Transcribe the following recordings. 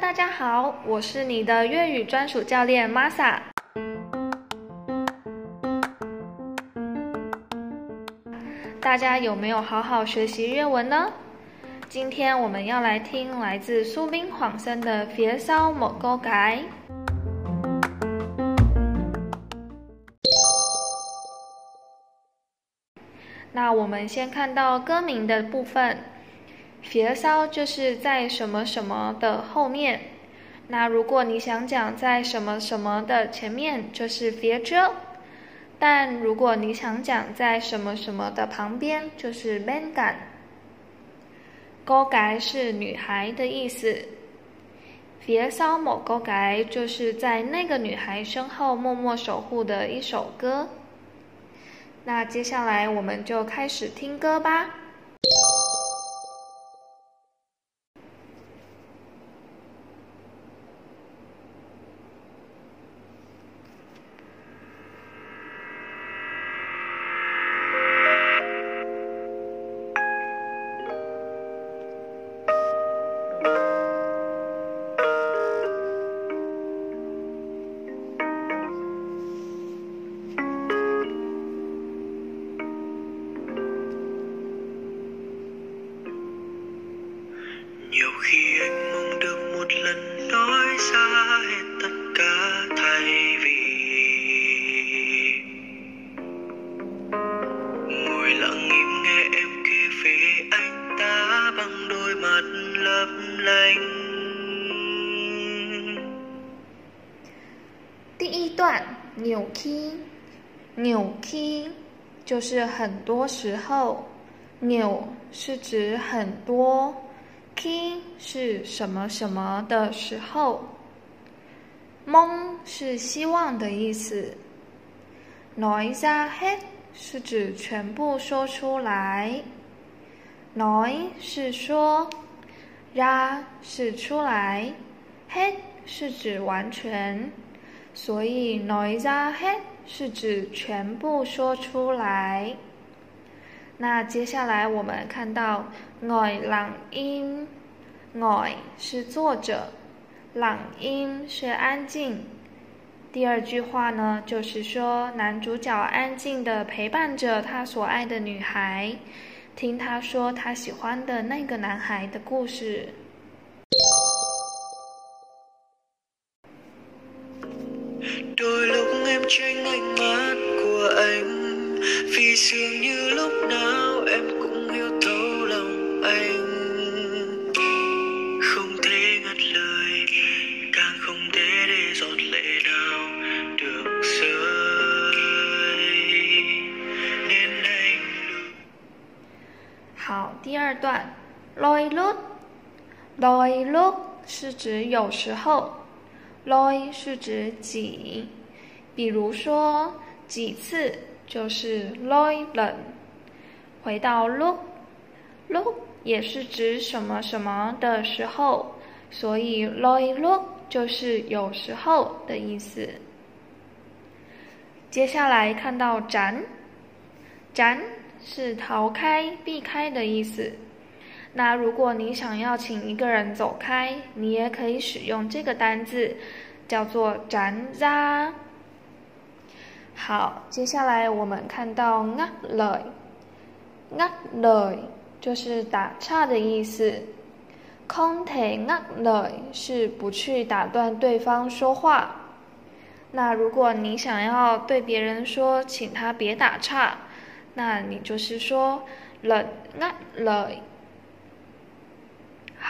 大家好，我是你的粤语专属教练 Masa。大家有没有好好学习粤文呢？今天我们要来听来自苏宾晃森的《phía sau một cô gái》。那我们先看到歌名的部分，phía sau 就是在什么什么的后面。那如果你想讲在什么什么的前面，就是 phía trước。但如果你想讲在什么什么的旁边，就是 bên cạnh。cô gái 是女孩的意思，phía sau một cô gái 就是在那个女孩身后默默守护的一首歌。那接下来我们就开始听歌吧。扭 key，扭 key 就是很多时候，扭是指很多，key 是什么什么的时候，蒙是希望的意思，nói ra hết 是指全部说出来，noi 是说，ra 是出来，hết 是指完全。所以 nói ra hết 是指全部说出来。那接下来我们看到 ngồi lặng im，ngồi 是作者，lặng im 是安静。第二句话呢，就是说男主角安静的陪伴着他所爱的女孩，听他说他喜欢的那个男孩的故事。đôi lúc em tránh ánh mắt của anh vì dường như lúc nào em cũng yêu thấu lòng anh không thể ngắt lời càng không thể để giọt lệ nào được rơi nên anh luôn 好，第二段，loi lúc，loi lúc 是指有时候 ，loi 是指几，比如说几次就是 loi 冷。回到 look，look 也是指什么什么的时候，所以 loi look 就是有时候的意思。接下来看到展，展是逃开、避开的意思。那如果你想要请一个人走开，你也可以使用这个单字，叫做“展 ra”。好，接下来我们看到阿勒”，“阿勒就是打岔的意思。không thể ngắt lời 是不去打断对方说话。那如果你想要对别人说，请他别打岔。那你就是说了那了。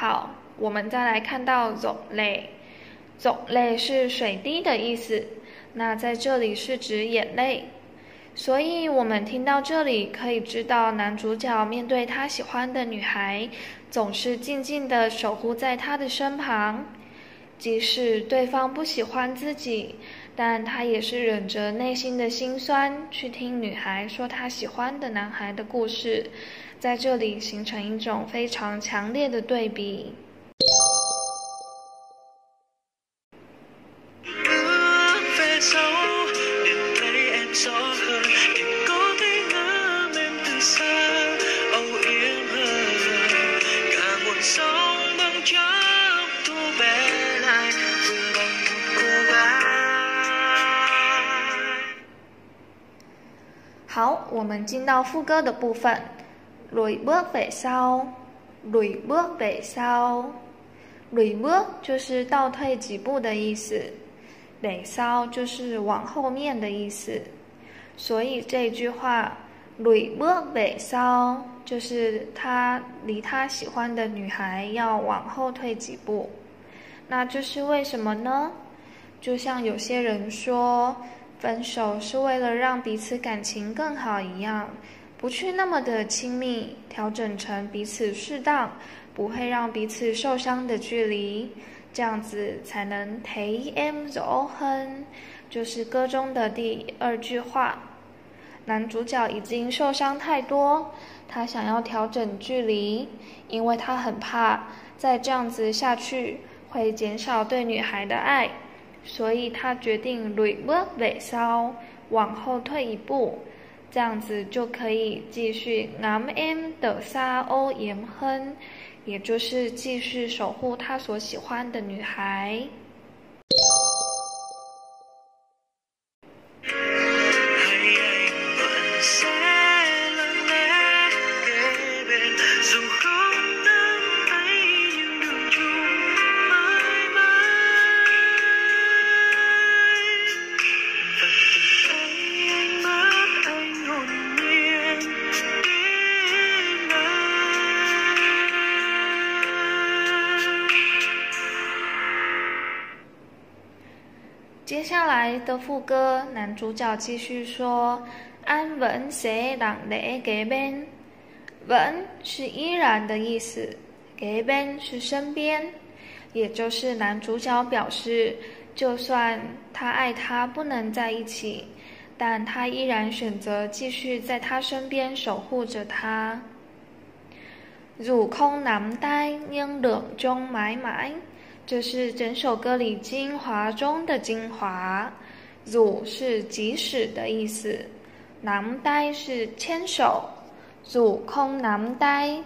好，我们再来看到种类，种类是水滴的意思。那在这里是指眼泪。所以我们听到这里，可以知道男主角面对他喜欢的女孩，总是静静的守护在他的身旁，即使对方不喜欢自己。但他也是忍着内心的心酸去听女孩说她喜欢的男孩的故事，在这里形成一种非常强烈的对比。好，我们进到副歌的部分。lùi bước về sau，lùi bước về sau，lùi bước 就是倒退几步的意思，về sau 就是往后面的意思。所以这句话，lùi bước về sau 就是他离他喜欢的女孩要往后退几步。那这是为什么呢？就像有些人说。分手是为了让彼此感情更好一样，不去那么的亲密，调整成彼此适当，不会让彼此受伤的距离，这样子才能 take em so 哼，就是歌中的第二句话。男主角已经受伤太多，他想要调整距离，因为他很怕再这样子下去会减少对女孩的爱。所以他决定 reverse 稍往后退一步，这样子就可以继续 nam m 的沙欧延亨，也就是继续守护他所喜欢的女孩。副歌，男主角继续说：“安稳写朗的给边，稳是依然的意思，给边是身边，也就是男主角表示，就算他爱他不能在一起，但他依然选择继续在他身边守护着他。如空难呆，应冷中买买。”这是整首歌里精华中的精华。汝是即使的意思，男呆是牵手，汝空男呆，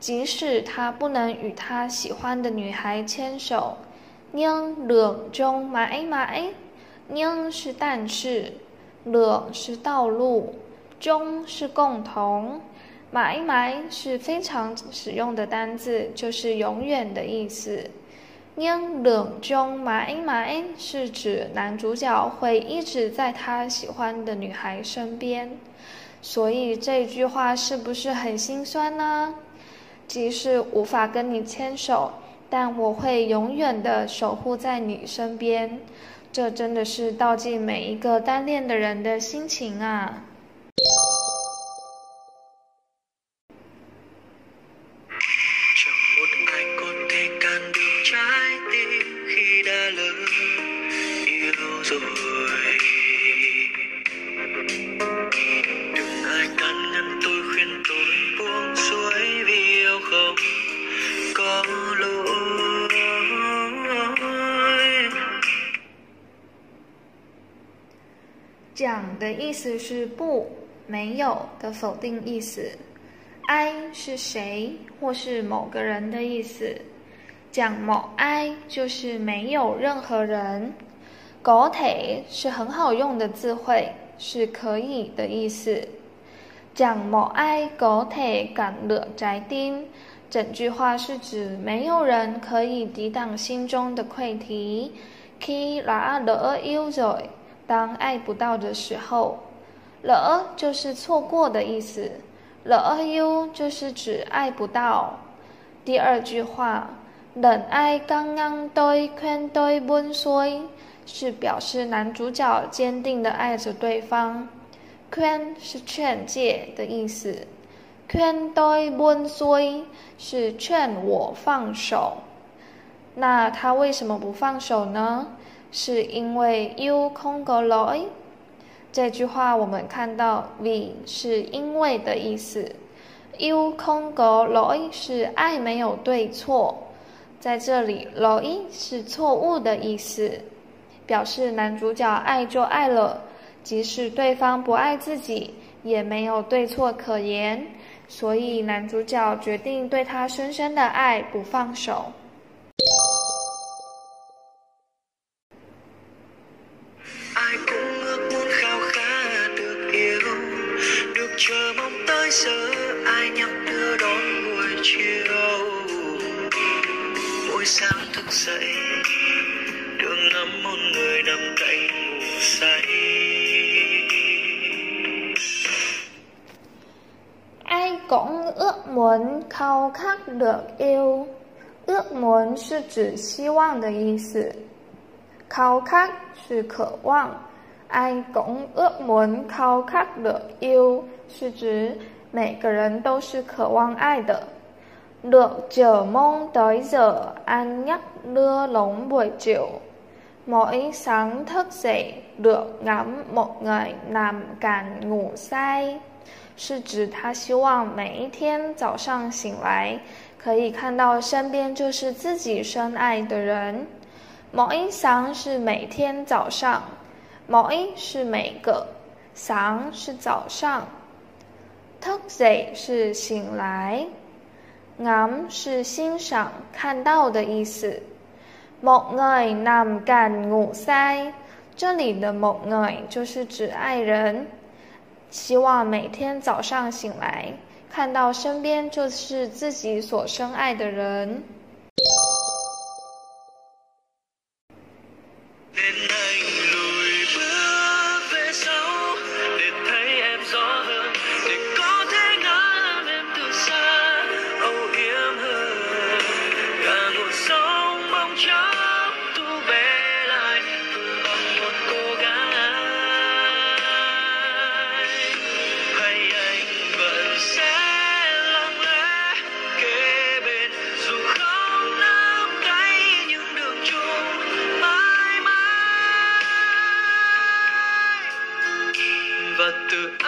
即使他不能与他喜欢的女孩牵手。宁冷中买买，宁是但是，冷是道路，中是共同，买买是非常使用的单字，就是永远的意思。宁冷中买买是指男主角会一直在他喜欢的女孩身边，所以这句话是不是很心酸呢？即使无法跟你牵手，但我会永远的守护在你身边。这真的是道尽每一个单恋的人的心情啊！意思是不没有的否定意思，I 是谁或是某个人的意思，讲某 I 就是没有任何人。狗腿是很好用的字汇，是可以的意思。讲某 I 狗腿敢惹宅丁，整句话是指没有人可以抵挡心中的愧题。K 拉惹 u 嘴。当爱不到的时候，了就是错过的意思，了 u 就是指爱不到。第二句话，冷爱刚刚对劝对温衰，是表示男主角坚定的爱着对方。劝是劝诫的意思，劝对温衰是劝我放手。那他为什么不放手呢？是因为 you 空格 loi 这句话，我们看到 v 是因为的意思，you 空格 loi 是爱没有对错，在这里 loi 是错误的意思，表示男主角爱就爱了，即使对方不爱自己，也没有对错可言，所以男主角决定对他深深的爱不放手。buổi sáng thức dậy được ngắm một người nằm cạnh ngủ say Ai cũng ước muốn khao khát được yêu. Ước muốn是指希望的意思，khao khát 是渴望。ai cũng ước muốn khao khát được yêu 是指每个人都是渴望爱的。 Được chờ mong tới giờ ăn nhắc lưa lống buổi chiều. Mỗi sáng thức dậy được ngắm một người nằm cạnh ngủ say，是指他希望每一天早上醒来，可以看到身边就是自己深爱的人。mỗi sáng 是每天早上。某一是每个，sáng 是早上，thức dậy 是醒来 俺是欣赏、看到的意思。莫爱南干吾西这里的莫爱就是指爱人，希望每天早上醒来，看到身边就是自己所深爱的人。to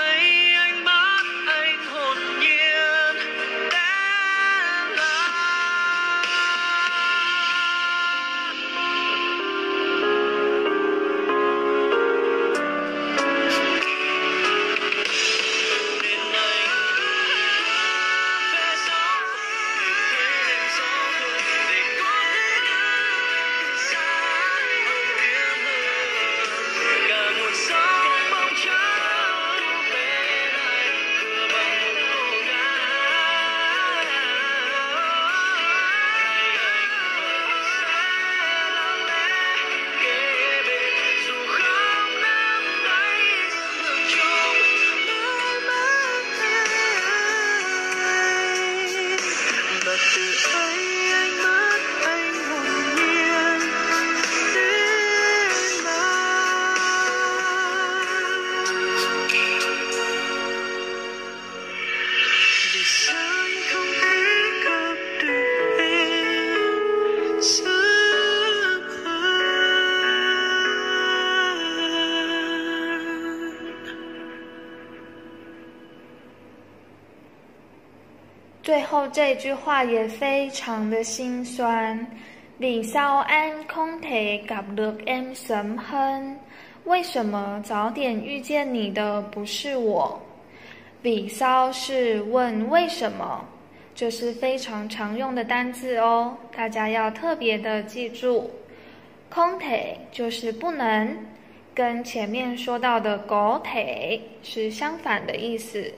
这句话也非常的心酸。Vì sao anh không thể gặp được em sớm hơn？为什么早点遇见你的不是我？Vì sao 是问为什么，这是非常常用的单字哦，大家要特别的记住。Không thể 就是不能，跟前面说到的狗腿是相反的意思。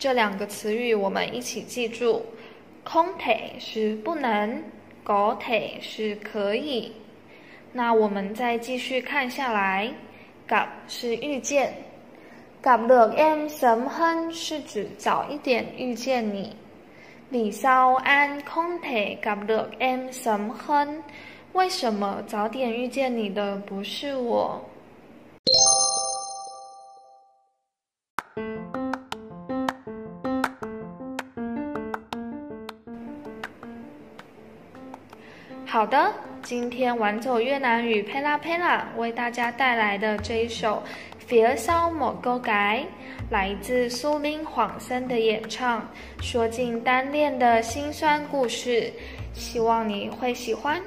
这两个词语我们一起记住空 o 是不能 g o 是可以。那我们再继续看下来 g a 是遇见 g a được em sớm hơn 是指早一点遇见你。Vì sao anh không thể gặp được em sớm hơn？为什么早点遇见你的不是我？好的，今天玩走越南语佩拉佩拉为大家带来的这一首《phía sau một cô gái》，来自苏林晃森的演唱，说尽单恋的辛酸故事，希望你会喜欢。